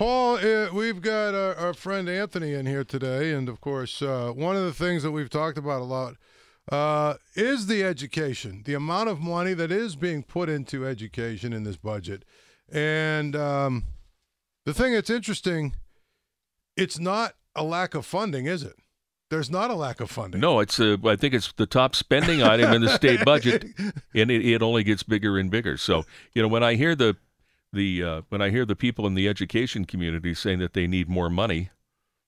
Paul, uh, we've got our, our, friend Anthony in here today, and of course, uh, one of the things that we've talked about a lot uh, is the education, the amount of money that is being put into education in this budget, and um, the thing that's interesting, it's not a lack of funding, is it? There's not a lack of funding. No, it's a, I think it's the top spending item in the state budget, and it, it only gets bigger and bigger. So you know, when I hear the the uh, when I hear the people in the education community saying that they need more money,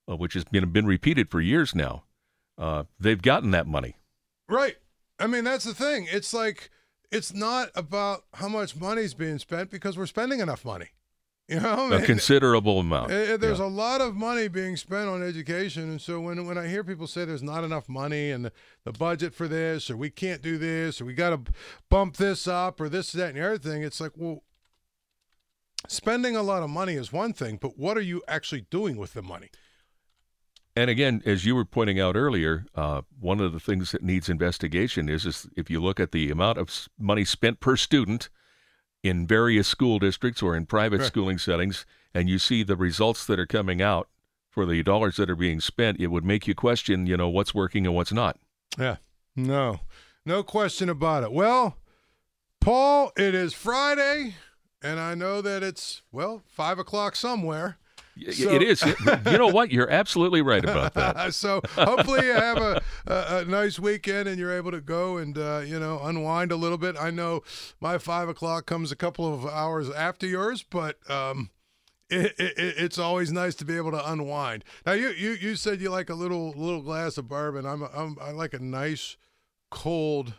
uh, which has been been repeated for years now, uh, they've gotten that money. Right. I mean, that's the thing. It's like it's not about how much money's being spent because we're spending enough money. You know, a considerable amount. There's yeah. a lot of money being spent on education, and so when when I hear people say there's not enough money and the, the budget for this, or we can't do this, or we got to bump this up, or this, that, and the other thing, it's like, well, spending a lot of money is one thing, but what are you actually doing with the money? And again, as you were pointing out earlier, uh, one of the things that needs investigation is, is if you look at the amount of money spent per student in various school districts or in private right. schooling settings, and you see the results that are coming out for the dollars that are being spent, it would make you question, you know, what's working and what's not. Yeah, no, no question about it. Well, Paul, it is Friday. And I know that it's, well, five o'clock somewhere. So, it is. you know what? You're absolutely right about that. so hopefully you have a, a, a, nice weekend and you're able to go and uh, you know unwind a little bit. I know my five o'clock comes a couple of hours after yours, but um, it, it, it's always nice to be able to unwind. Now you, you you said you like a little little glass of bourbon. I'm, I'm I like a nice cold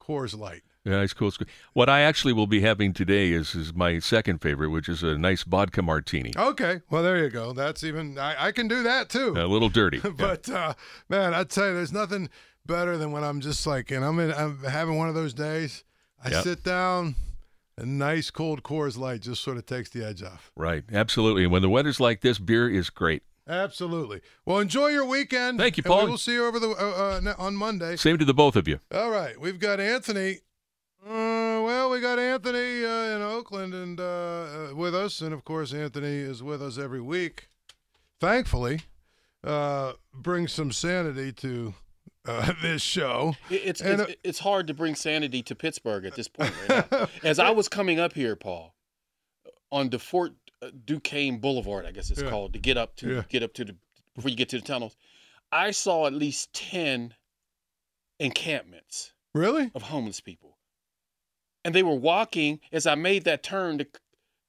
Coors Light. Yeah, it's cool. What I actually will be having today is is my second favorite, which is a nice vodka martini. Okay, well there you go. That's even I, I can do that too. A little dirty, but uh, man, I tell you, there's nothing better than when I'm just like, and I'm in, I'm having one of those days. I yep. sit down. A nice cold Coors Light just sort of takes the edge off. Right, absolutely. And when the weather's like this, beer is great. Absolutely. Well, enjoy your weekend. Thank you, Paul. we will see you over the uh, uh, on Monday. Same to the both of you. All right, we've got Anthony uh, well, we got Anthony uh, in Oakland and uh, uh, with us, and of course, Anthony is with us every week. Thankfully, uh, brings some sanity to uh, this show. It's and, it's, it's, hard to bring sanity to Pittsburgh at this point. Right As I was coming up here, Paul, on the Fort Duquesne Boulevard, I guess it's yeah. called, to get up to yeah. get up to the before you get to the tunnels, I saw at least ten encampments. Really? Of homeless people and they were walking as I made that turn to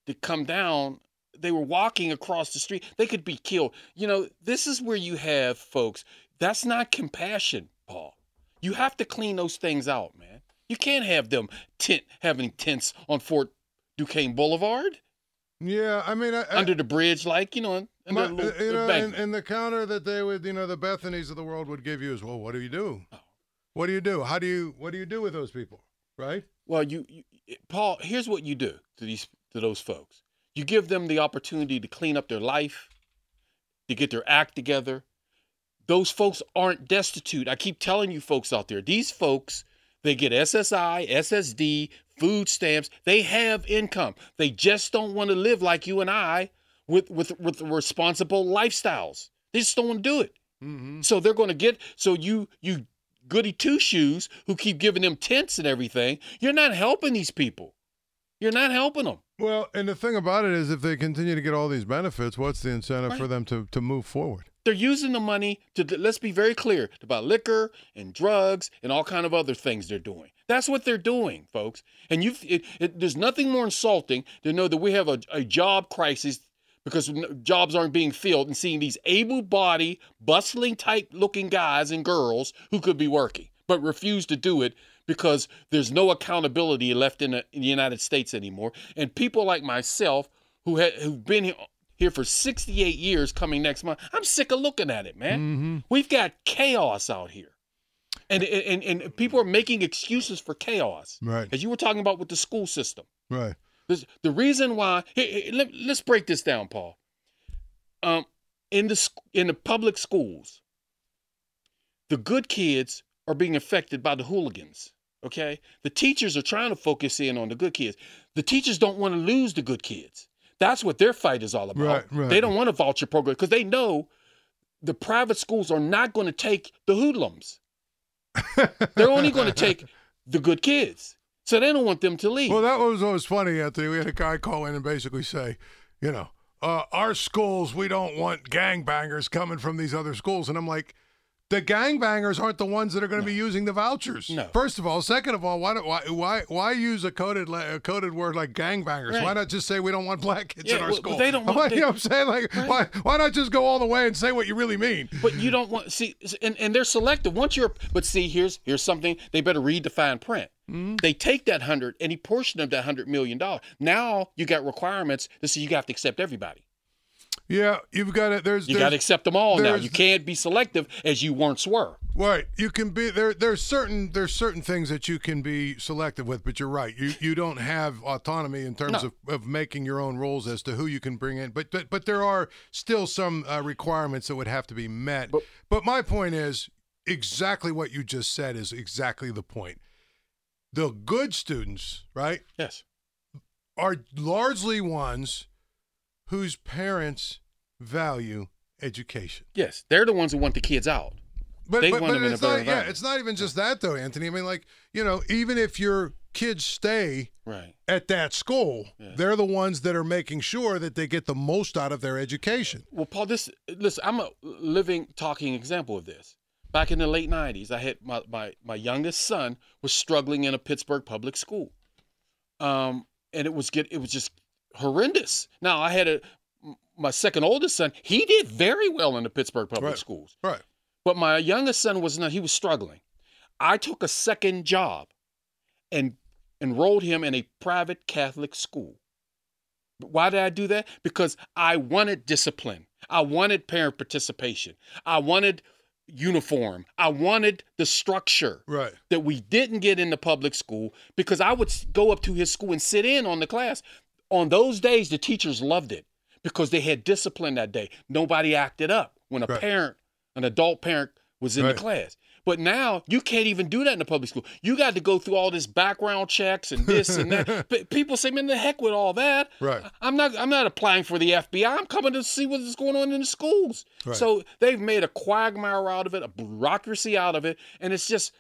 to come down. They were walking across the street. They could be killed. You know, this is where you have folks. That's not compassion, Paul. You have to clean those things out, man. You can't have them tent having tents on Fort Duquesne Boulevard. Yeah, I mean, I, under the bridge, like you know, my, little, uh, you know, and, and, the counter that they would, you know, the Bethanies of the world would give you is, well, what do you do? Oh. What do you do? How do you? What do you do with those people? Right? Well, you, you, Paul, here's what you do to these to those folks. You give them the opportunity to clean up their life, to get their act together. Those folks aren't destitute. I keep telling you folks out there, these folks, they get SSI, SSD, food stamps. They have income. They just don't want to live like you and I with with with responsible lifestyles. They just don't want to do it. Mm-hmm. So they're going to get so you you goody two shoes who keep giving them tents and everything, you're not helping these people. You're not helping them. Well, and the thing about it is, if they continue to get all these benefits, what's the incentive right. for them to, to move forward? They're using the money to let's be very clear about liquor and drugs and all kind of other things they're doing. That's what they're doing, folks. And you, there's nothing more insulting to know that we have a, a job crisis because jobs aren't being filled and seeing these able bodied, bustling type looking guys and girls who could be working but refuse to do it because there's no accountability left in the, in the United States anymore. And people like myself who ha- who've been here, here for 68 years coming next month, I'm sick of looking at it, man. Mm-hmm. We've got chaos out here. And, and and people are making excuses for chaos. Right. As you were talking about with the school system. Right. The, the reason why here, here, let, let's break this down, Paul. Um, in the in the public schools, the good kids are being affected by the hooligans. Okay, the teachers are trying to focus in on the good kids. The teachers don't want to lose the good kids. That's what their fight is all about. Right, right. They don't want a voucher program because they know the private schools are not going to take the hoodlums. They're only going to take the good kids. So they don't want them to leave. Well, that was always funny, Anthony. We had a guy call in and basically say, you know, uh, our schools, we don't want gangbangers coming from these other schools. And I'm like, the gangbangers aren't the ones that are going to be using the vouchers. No. First of all, second of all, why don't- why why why use a coded a coded word like gangbangers? Right. Why not just say we don't want black kids Yeah, in our well, school? they don't want- Why- they- you know what I'm saying? Like, why why not just go all the way and say what you really mean? But you don't want see, and, and they're selective. Once you're, but see, here's here's something they better read the fine print. Mm-hmm. They take that hundred, any portion of that hundred million dollars. Now you got requirements to see you have to accept everybody. Yeah, you've got it. There's You got to accept them all now. You can't be selective as you once were. Right. You can be there. There's certain there's certain things that you can be selective with, but you're right. You you don't have autonomy in terms No. of, of making your own rules as to who you can bring in. But but, but there are still some uh, requirements that would have to be met. But- but my point is exactly what you just said is exactly the point. The good students, right, Yes. are largely ones whose parents value education. Yes. They're the ones who want the kids out. But, They but, want but them in a it's not, yeah, it's not even just that though, Anthony. I mean, like you know, even if your kids stay Right. at that school, Yeah. they're the ones that are making sure that they get the most out of their education. Well, Paul, this listen, I'm a living, talking example of this. Back in the late '90s, I had my my, my youngest son was struggling in a Pittsburgh public school, um, and it was get it was just horrendous. Now I had a my second oldest son. He did very well in the Pittsburgh public Right. schools, Right. but my youngest son was not. He was struggling. I took a second job, and enrolled him in a private Catholic school. Why did I do that? Because I wanted discipline. I wanted parent participation. I wanted uniform. I wanted the structure Right. that we didn't get in the public school because I would go up to his school and sit in on the class. On those days, the teachers loved it because they had discipline that day. Nobody acted up when a Right. parent, an adult parent, was in Right. the class. But now you can't even do that in the public school. You got to go through all this background checks and this and that. But people say, "Man, the heck with all that." Right. I'm not. I'm not applying for the FBI. I'm coming to see what's going on in the schools. Right. So they've made a quagmire out of it, a bureaucracy out of it, and it's just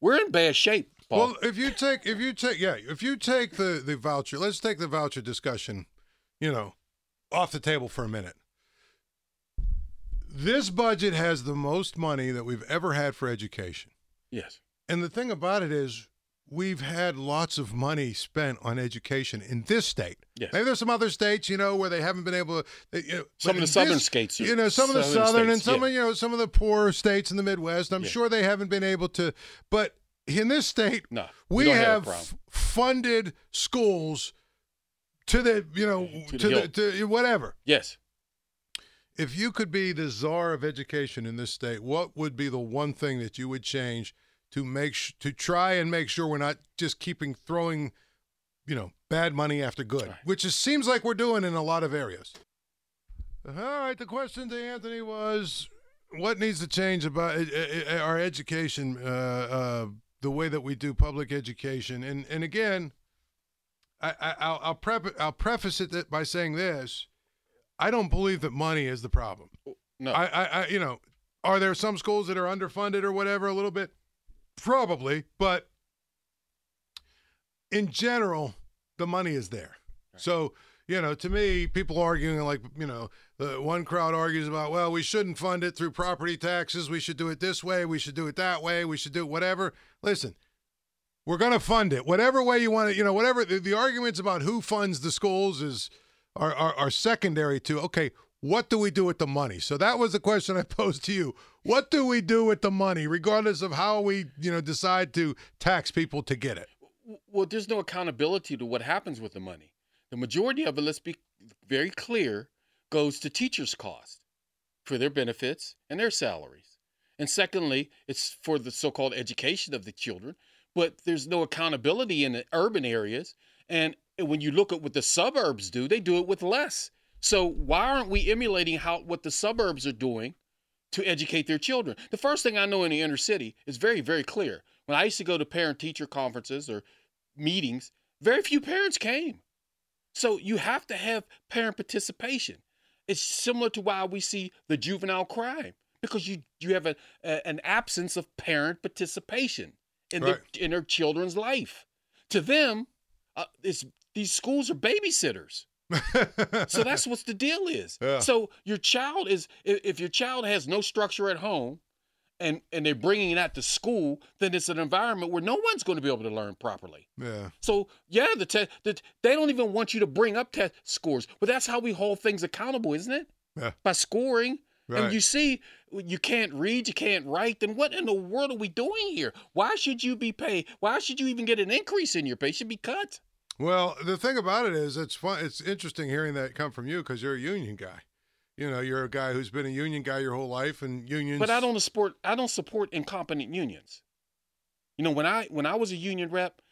we're in bad shape. Paul. Well, if you take if you take yeah, if you take the the voucher, let's take the voucher discussion, you know, off the table for a minute. This budget has the most money that we've ever had for education. yes. And the thing about it is, we've had lots of money spent on education in this state. Yes. Maybe there's some other states, you know, where they haven't been able to. You know, Some of the southern this- states You know, some of the southern southern and some yeah. of you know some of the poorer states in the Midwest. I'm Yeah. sure they haven't been able to. But in this state, No, we, we have have, a problem. f- funded schools to the you know To to, the the, to whatever. Yes. If you could be the czar of education in this state, what would be the one thing that you would change to make sh- to try and make sure we're not just keeping throwing, you know, bad money after good, Right. which it seems like we're doing in a lot of areas. All right, the question to Anthony was, what needs to change about uh, uh, our education, uh, uh, the way that we do public education, and and again, I, I I'll, I'll prep I'll preface it that by saying this. I don't believe that money is the problem. No. I, I, I, you know, are there some schools that are underfunded or whatever a little bit? Probably, but in general, the money is there. So, you know, to me, people arguing like, you know, the one crowd argues about, well, we shouldn't fund it through property taxes. We should do it this way. We should do it that way. We should do whatever. Listen, we're going to fund it whatever way you want it. You know, whatever the, the arguments about who funds the schools is are, are are secondary to okay. What do we do with the money? So that was the question I posed to you. What do we do with the money, regardless of how we, you know, decide to tax people to get it? well, there's no accountability to what happens with the money. The majority of it, let's be very clear, goes to teachers' cost for their benefits and their salaries. And secondly, it's for the so called education of the children, but there's no accountability in the urban areas. And when you look at what the suburbs do, they do it with less. So why aren't we emulating how what the suburbs are doing to educate their children? The first thing I know in the inner city is very, very clear. When I used to go to parent teacher conferences or meetings, very few parents came. So you have to have parent participation. It's similar to why we see the juvenile crime because you you have a, a an absence of parent participation in Right. their in their children's life. To them, uh, it's these schools are babysitters. So that's what the deal is. Yeah. So your child is if your child has no structure at home, and and they're bringing that to school, then it's an environment where no one's going to be able to learn properly. yeah. So yeah, the test the, they don't even want you to bring up test scores, but that's how we hold things accountable, isn't it? Yeah. By scoring. Right. And you see, you can't read, you can't write. Then what in the world are we doing here? Why should you be paid? Why should you even get an increase in your pay? It should be cut. Well, the thing about it is, it's fun. It's interesting hearing that come from you because you're a union guy. You know, you're a guy who's been a union guy your whole life, and unions. But I don't support I don't support incompetent unions. You know, when I when I was a union rep,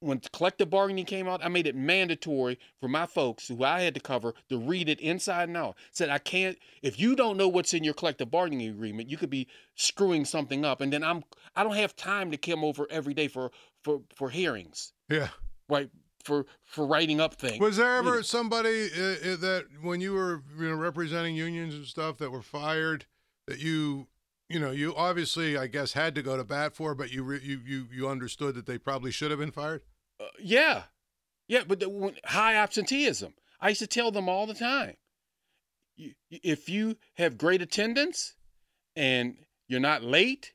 when collective bargaining came out, I made it mandatory for my folks who I had to cover to read it inside and out. Said I can't if you don't know what's in your collective bargaining agreement, you could be screwing something up. And then I'm I don't have time to come over every day for for for hearings, Yeah. right? For for writing up things. Was there ever somebody uh, uh, that when you were you know representing unions and stuff that were fired that you you know you obviously I guess had to go to bat for, but you re- you you you understood that they probably should have been fired. Uh, yeah, yeah, but the, when, high absenteeism. I used to tell them all the time. You, if you have great attendance and you're not late,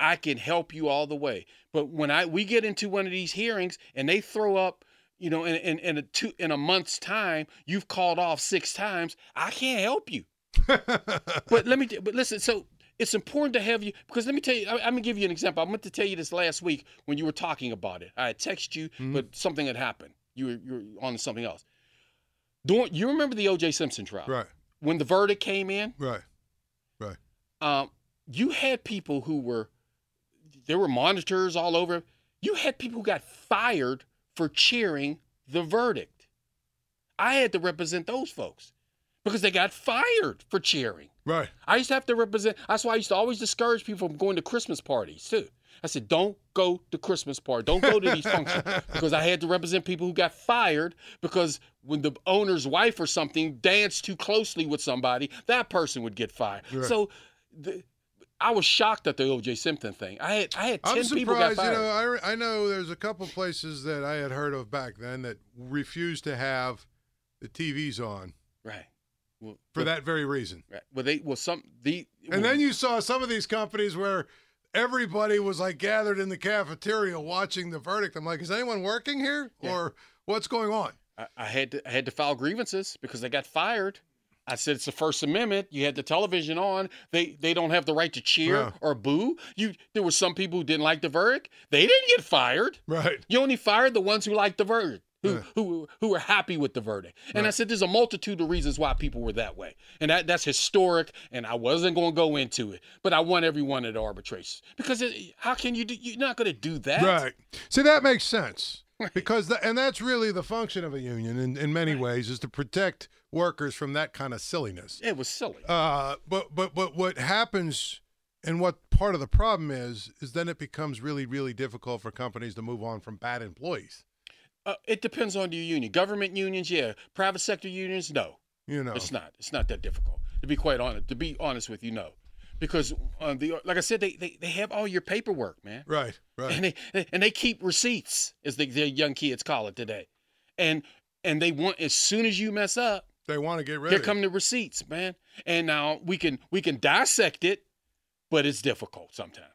I can help you all the way. But when I we get into one of these hearings and they throw up, you know, in in, in a two in a month's time, you've called off six times. I can't help you. But let me. But listen. So it's important to have you because let me tell you. I, I'm gonna give you an example. I meant to tell you this last week when you were talking about it. I had texted you, Mhm. but something had happened. You were you were on to something else. Don't you remember the O.J. Simpson trial right, when the verdict came in? Right. Right, Um, you had people who were there were monitors all over. You had people who got fired for cheering the verdict. I had to represent those folks because they got fired for cheering. right. I used to have to represent. That's why I used to always discourage people from going to Christmas parties too. I said, don't go to Christmas party. Don't go to these functions because I had to represent people who got fired because when the owner's wife or something danced too closely with somebody, that person would get fired. Right. So, the, I was shocked at the O.J. Simpson thing. I had I had I'm 10 people got surprised. You know, I, I know there's a couple places that I had heard of back then that refused to have the TVs on right. Well, for well, that very reason. Right. Well, they well some the And then you saw some of these companies where everybody was like gathered in the cafeteria watching the verdict. I'm like, is anyone working here, Yeah. or what's going on? I, I had to I had to file grievances because they got fired. I said it's the First Amendment. You had the television on. They they don't have the right to cheer Yeah. or boo. You there were some people who didn't like the verdict. They didn't get fired. Right. You only fired the ones who liked the verdict, who Yeah. who who were happy with the verdict. And I said there's a multitude of reasons why people were that way, and that that's historic. And I wasn't going to go into it, but I want everyone at the arbitration because it, how can you do? You're not going to do that. Right. See, that makes sense because, the, and that's really the function of a union in, in many ways is to protect workers from that kind of silliness. It was silly. Uh, but but but what happens and what part of the problem is is then it becomes really really difficult for companies to move on from bad employees. Uh, it depends on your union. Government unions, yeah. Private sector unions, no. You know. It's not. It's not that difficult. To be quite honest, to be honest with you, no, because uh, the like I said, they, they they have all your paperwork, man, Right. Right. and they and they keep receipts, as the, the young kids call it today, and and they want as soon as you mess up, they want to get rid here come the receipts, man. And now we can we can dissect it, but it's difficult sometimes.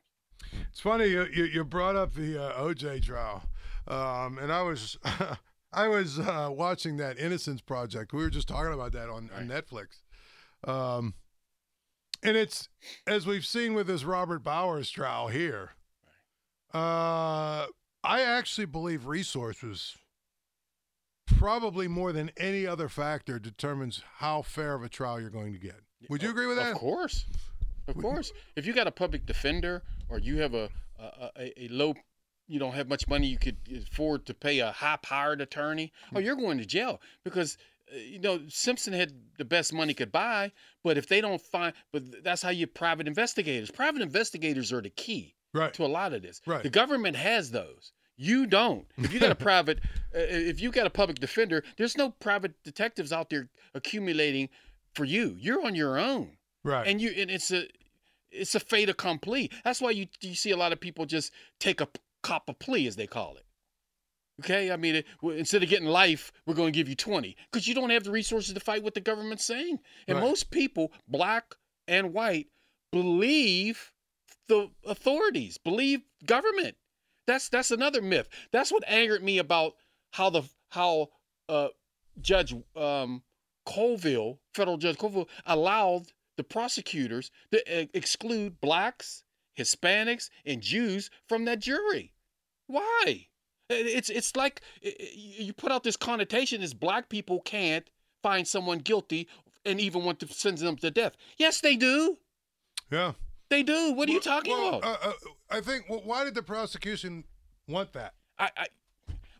It's funny you, you, you brought up the uh, OJ trial, um, and I was I was uh, watching that Innocence Project. We were just talking about that on, on Netflix, um, and it's as we've seen with this Robert Bowers trial here. Uh, I actually believe resources probably more than any other factor determines how fair of a trial you're going to get. Would you agree with that? Of course, of course. If you got a public defender or you have a a, a, a low, you don't have much money you could afford to pay a high-powered attorney, oh, you're going to jail because you know Simpson had the best money could buy. But if they don't find, but that's how you private investigators. Private investigators are the key Right. to a lot of this. Right. The government has those. You don't. If you got a private, uh, if you got a public defender, there's no private detectives out there accumulating for you. You're on your own, Right. and you and it's a it's a fait accompli. That's why you you see a lot of people just take a cop a plea, as they call it. Okay, I mean, instead of getting life, we're going to give you twenty because you don't have the resources to fight what the government's saying. And Right. most people, black and white, believe the authorities, believe government. That's that's another myth. That's what angered me about how the how uh, Judge um, Colville, federal Judge Colville, allowed the prosecutors to uh, exclude blacks, Hispanics, and Jews from that jury. Why? It- It's it's like you put out this connotation as black people can't find someone guilty and even want to send them to death. Yes, they do. yeah. They do. What are you talking well, about? Uh, uh, I think. Well, why did the prosecution want that? I, I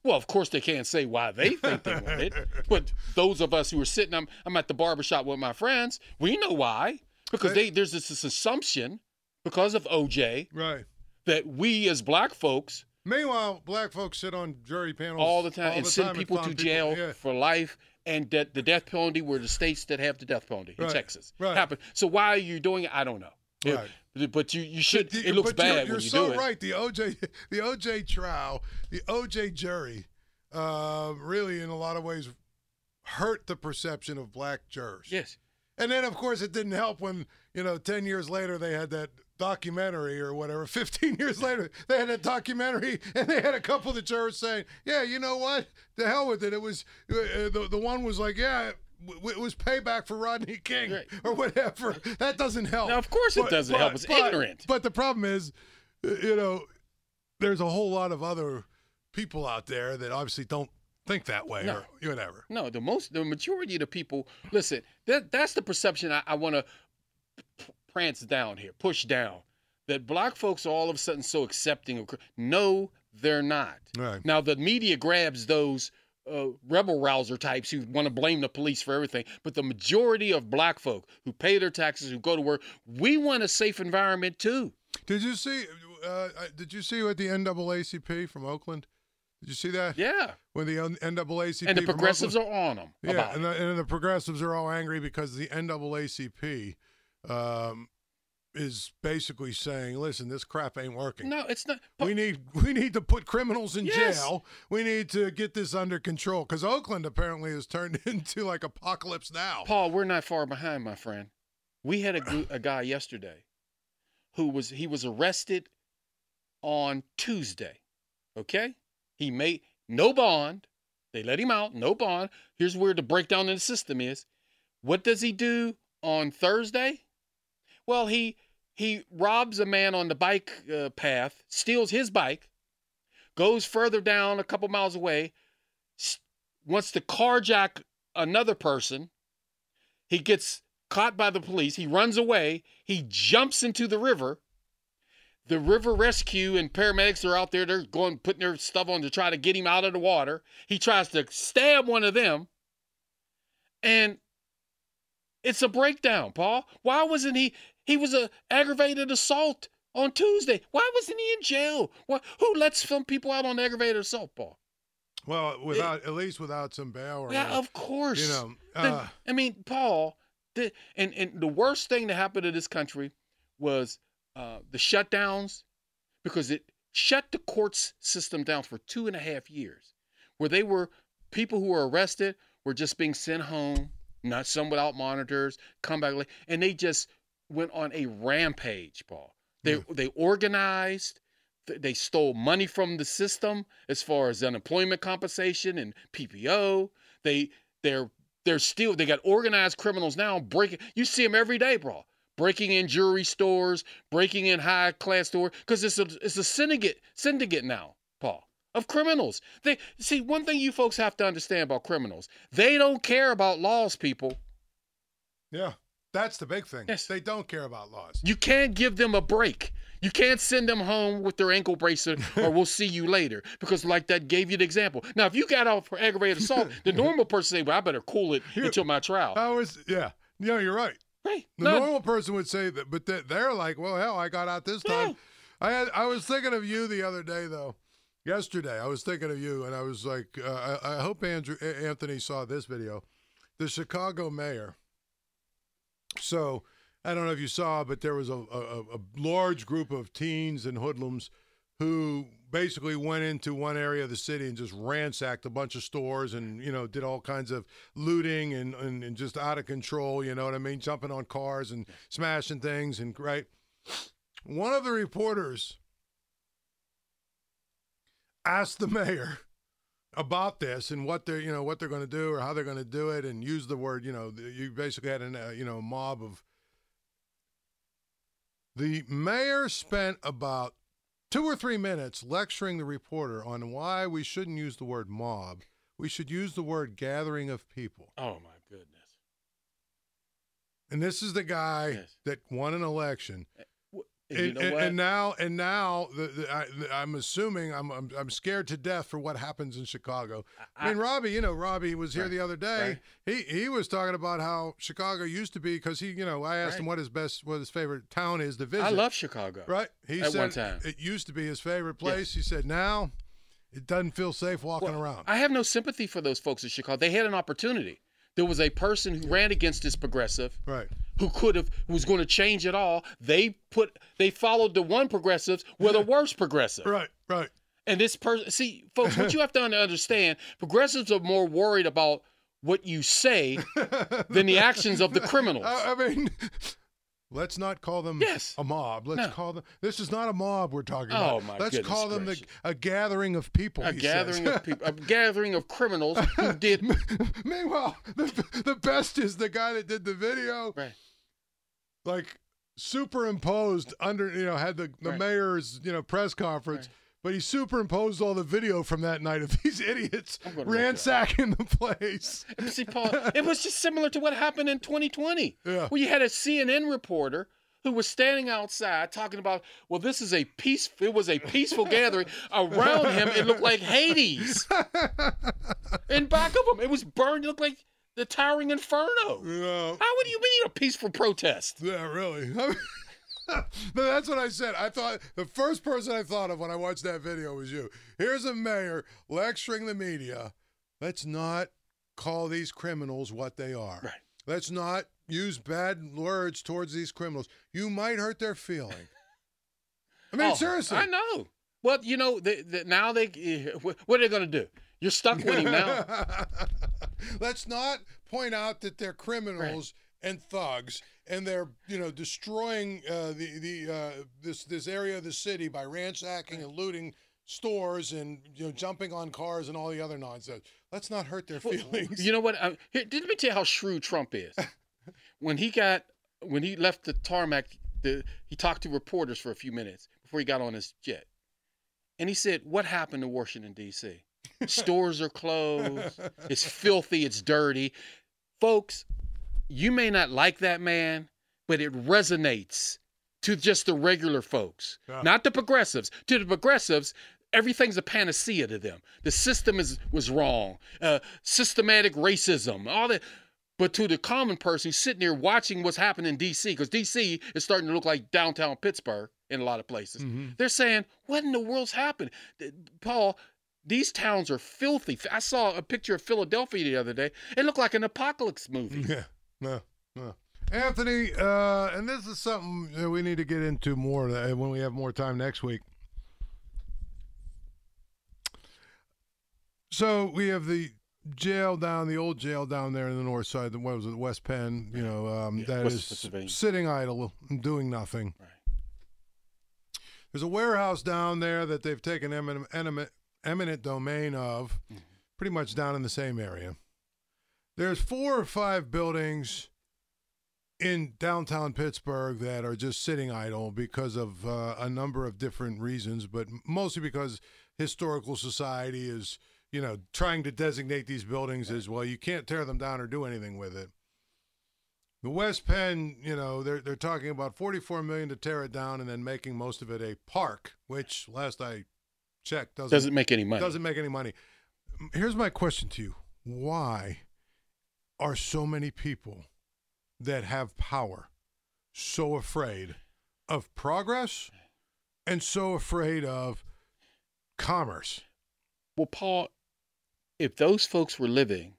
well, of course they can't say why they think they want it, but those of us who are sitting, I'm, I'm at the barbershop with my friends. We know why because They- they there's this, this assumption because of OJ Right. that we as black folks Meanwhile, black folks sit on jury panels all the time all and the send time people to jail yeah. for life, and that the death penalty were the states that have the death penalty in Right, Texas. right. Happen. So why are you doing it? I don't know. Right. but- But you you should. But It looks but you're- bad You're, when you so do it. right. The OJ, the OJ trial, the OJ jury, uh, really in a lot of ways hurt the perception of black jurors. Yes. And then, of course, it didn't help when you know, ten years later they had that documentary or whatever. Fifteen years later they had a documentary, and they had a couple of the jurors saying, "Yeah, you know what? The hell with it. It was uh, the the one was like, yeah." It was payback for Rodney King Right. or whatever. That doesn't help. Now, of course it doesn't help. It's ignorant. But the problem is, uh, you know, there's a whole lot of other people out there that obviously don't think that way No. or whatever. No, the most, the majority of the people. Listen, that that's the perception I, I want to prance down here, push down. That black folks are all of a sudden so accepting of. No, they're not. Right. Now the media grabs those uh, rebel rouser types who want to blame the police for everything, but the majority of black folk who pay their taxes, who go to work, we want a safe environment too. Did you see? Uh, did you see what the NAACP from Oakland? Did you see that? Yeah, When the NAACP and the progressives Oakland- are on them. yeah, and the, and the progressives are all angry because the NAACP um, is basically saying, "Listen, this crap ain't working. No, it's not. We need we need to put criminals in Yes. jail. We need to get this under control because Oakland apparently has turned into like apocalypse now. Paul, we're not far behind, my friend. We had a, a guy yesterday who was he was arrested on Tuesday. Okay, he made no bond. They let him out, no bond. Here's where the breakdown in the system is. What does he do on Thursday? Well, he he robs a man on the bike uh, path, steals his bike, goes further down a couple miles away, wants to carjack another person. He gets caught by the police. He runs away. He jumps into the river. The river rescue and paramedics are out there. They're going, putting their stuff on to try to get him out of the water. He tries to stab one of them. And it's a breakdown, Paul. Why wasn't he? He was a aggravated assault on Tuesday. Why wasn't he in jail? Why, who lets some people out on aggravated assault, Paul? Well, without at least without some bail or Yeah, of course. you know. The- Uh, I mean, Paul, the, and and the worst thing that happened to this country was uh, the shutdowns, because it shut the courts system down for two and a half years, where they were people who were arrested were just being sent home, not some without monitors, come back late, and they just went on a rampage, Paul. They Yeah. they organized. They stole money from the system as far as unemployment compensation and PPO. They they're they're still they got organized criminals now breaking. You see them every day, bro. Breaking in jewelry stores, breaking in high class stores, because it's a it's a syndicate syndicate now, Paul, of criminals. They see one thing you folks have to understand about criminals. They don't care about laws, people. yeah, that's the big thing. Yes. They don't care about laws. You can't give them a break. You can't send them home with their ankle bracelet or we'll see you later. Because like that gave you the example. Now, if you got out for aggravated assault, the normal person say, Well, I better cool it until my trial. I was yeah. Yeah, you're right. Right. The No, normal person would say that, but they- they're like, well, hell, I got out this time. I had, I was thinking of you the other day, though. yesterday. I was thinking of you, and I was like, uh, I, I hope Andrew Anthony saw this video. The Chicago mayor. So I don't know if you saw, but there was a, a, a large group of teens and hoodlums who basically went into one area of the city and just ransacked a bunch of stores and you know did all kinds of looting and, and, and just out of control you know what i mean? Jumping on cars and smashing things and right? One of the reporters asked the mayor about this and what they're you know what they're going to do or how they're going to do it and use the word you know you basically had a uh, you know mob of the mayor spent about two or three minutes lecturing the reporter on why we shouldn't use the word mob. We should use the word gathering of people. Oh my goodness. And this is the guy Yes. that won an election. And, And, you know and- and now, and now, the, the, I, I'm assuming I'm, I'm I'm scared to death for what happens in Chicago. I, mean, Robbie, you know, Robbie was here Right, the other day. He he was talking about how Chicago used to be because he, you know, I asked him what his best, what his favorite town is to visit. I love Chicago. Right. He At said one time. it used to be his favorite place. He said now it doesn't feel safe walking Well, around. I have no sympathy for those folks in Chicago. They had an opportunity. There was a person who ran against this progressive right. Who could have who was going to change it all. They put they followed the one progressives were the worst progressive. Right. Right. And this person, see, folks, what you have to understand, progressives are more worried about what you say than the actions of the criminals. I, I mean, let's not call them Yes. a mob. Let's No. call them. This is not a mob we're talking Oh, about. my let's call them the, a gathering of people. a he gathering says. of people, a gathering of criminals who did Meanwhile, the, the best is the guy that did the video. right. Like superimposed under you know had the, the Right. mayor's you know press conference Right. but he superimposed all the video from that night of these idiots I'm gonna look it up. ransacking the place See, Paul, it was just similar to what happened in 2020, Yeah. where you had a CNN reporter who was standing outside talking about, well, this is a peace. It was a peaceful gathering. Around him, it looked like Hades. In back of him, it was burned. It looked like the towering inferno. yeah, How would you mean a peaceful protest? yeah really but that's what i said i thought the first person i thought of when i watched that video was you here's a mayor lecturing the media let's not call these criminals what they are Right. let's not use bad words towards these criminals you might hurt their feeling i mean Oh, seriously I know. Well, you know, they, they, now they, what are they going to do? You're stuck with him now. Let's not point out that they're criminals and thugs, and they're you know destroying uh, the the uh, this this area of the city by ransacking and looting stores and you know jumping on cars and all the other nonsense. Let's not hurt their feelings. You know what? Here, let me tell you how shrewd Trump is. when he got, when he left the tarmac, the, he talked to reporters for a few minutes before he got on his jet, and he said, "What happened to Washington D.C.? Stores are closed. It's filthy. It's dirty, folks. You may not like that man, but it resonates to just the regular folks, Yeah. not the progressives. To the progressives, everything's a panacea to them. The system is was wrong, uh, systematic racism, all that. But to the common person who's sitting there watching what's happening in D.C., because D.C. is starting to look like downtown Pittsburgh in a lot of places, Mhm. they're saying, "What in the world's happened?" Paul, these towns are filthy. I saw a picture of Philadelphia the other day. It looked like an apocalypse movie. Yeah, no, no. Anthony, uh, and this is something that we need to get into more uh, when we have more time next week. So we have the jail down, the old jail down there in the north side. The what was it, West Penn? You know, um, Yeah, that West is sitting idle, doing nothing. Right. There's a warehouse down there that they've taken eminent, eminent, eminent domain of, Mm-hmm. pretty much down in the same area. There's four or five buildings in downtown Pittsburgh that are just sitting idle because of uh, a number of different reasons, but mostly because historical society is, you know, trying to designate these buildings as well. You can't tear them down or do anything with it. The West Penn, you know, they're they're talking about 44 million to tear it down and then making most of it a park, which last I checked doesn't Doesn't make any money. doesn't make any money. Here's my question to you: Why are so many people that have power so afraid of progress and so afraid of commerce. Well, Paul, if those folks were living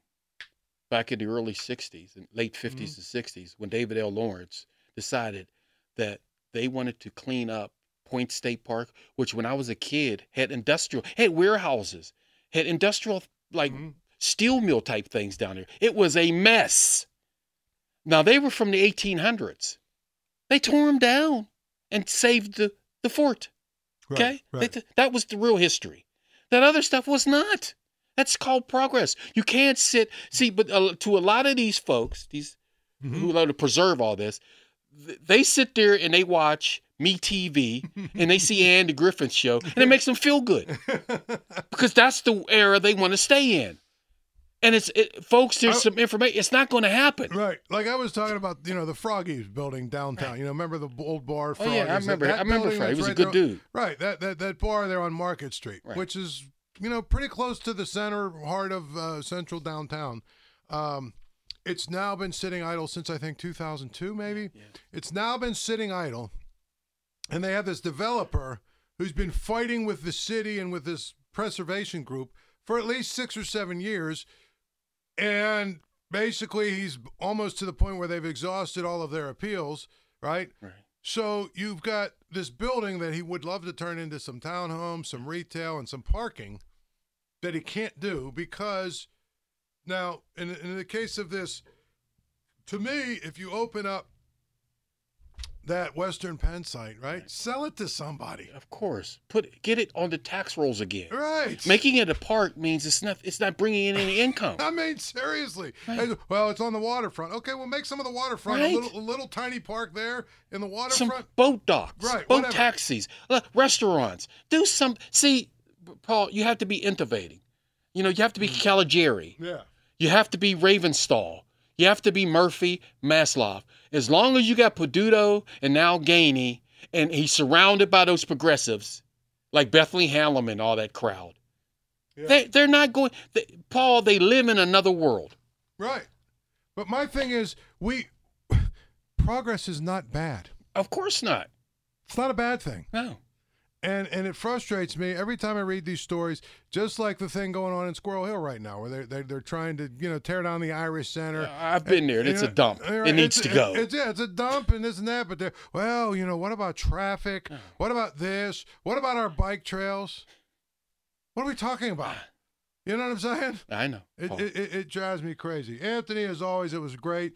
back in the early 60s and late 50s Mhm. and 60s when David L. Lawrence decided that they wanted to clean up Point State Park, which when I was a kid had industrial, had warehouses, had industrial like Mhm. steel mill type things down there. It was a mess. Now they were from the 1800s. They tore them down and saved the, the fort. Right, Okay, right. That- that was the real history. That other stuff was not. That's called progress. You can't sit see, but uh, to a lot of these folks, these Mhm. who love to preserve all this, th- they sit there and they watch Me TV and they see Andy Griffith show and it makes them feel good because that's the era they want to stay in. And it's it, folks, there's I- some information. It's not going to happen. Right, like I was talking about, you know, the Froggies building downtown. You know, remember the old bar? Froggies? Oh yeah, I remember. that I remember. Fred. He was a right good there- dude. Right, that, that that bar there on Market Street, Right. which is you know pretty close to the center heart of uh, central downtown. Um, it's now been sitting idle since I think 2002, maybe. Yeah. It's now been sitting idle, and they have this developer who's been fighting with the city and with this preservation group for at least six or seven years, and basically he's almost to the point where they've exhausted all of their appeals, right? Right. So you've got this building that he would love to turn into some townhomes, some retail, and some parking that he can't do because now, in, in the case of this, to me, if you open up that Western Penn site, right, sell it to somebody, Of course, put get it on the tax rolls again. right? Making it a park means it's not it's not bringing in any income. I mean, seriously. Right. Well, it's on the waterfront. Okay, well, make some of the waterfront Right. a little, a little tiny park there in the waterfront. some boat docks, Right, boat whatever. taxis, uh, restaurants. Do some. See, Paul, you have to be innovating. You know, you have to be Caliguiri. Yeah. You have to be Ravenstahl. You have to be Murphy, Masloff. As long as you got Peduto and now Gainey, and he's surrounded by those progressives, like Bethany Hallam and all that crowd. Yeah. They, they're not going. They, Paul, they live in another world. Right. But my thing is, we progress is not bad. Of course not. It's not a bad thing. No. And and it frustrates me every time I read these stories, just like the thing going on in Squirrel Hill right now, where they're they're, they're trying to you know tear down the Irish Center. I've been there. It's You a dump. It needs to go. It's, yeah, it's a dump and this and that. But they're well, you know, what about traffic? What about this? What about our bike trails? What are we talking about? You know what I'm saying? I know. It, it, it drives me crazy. Anthony, as always, it was great.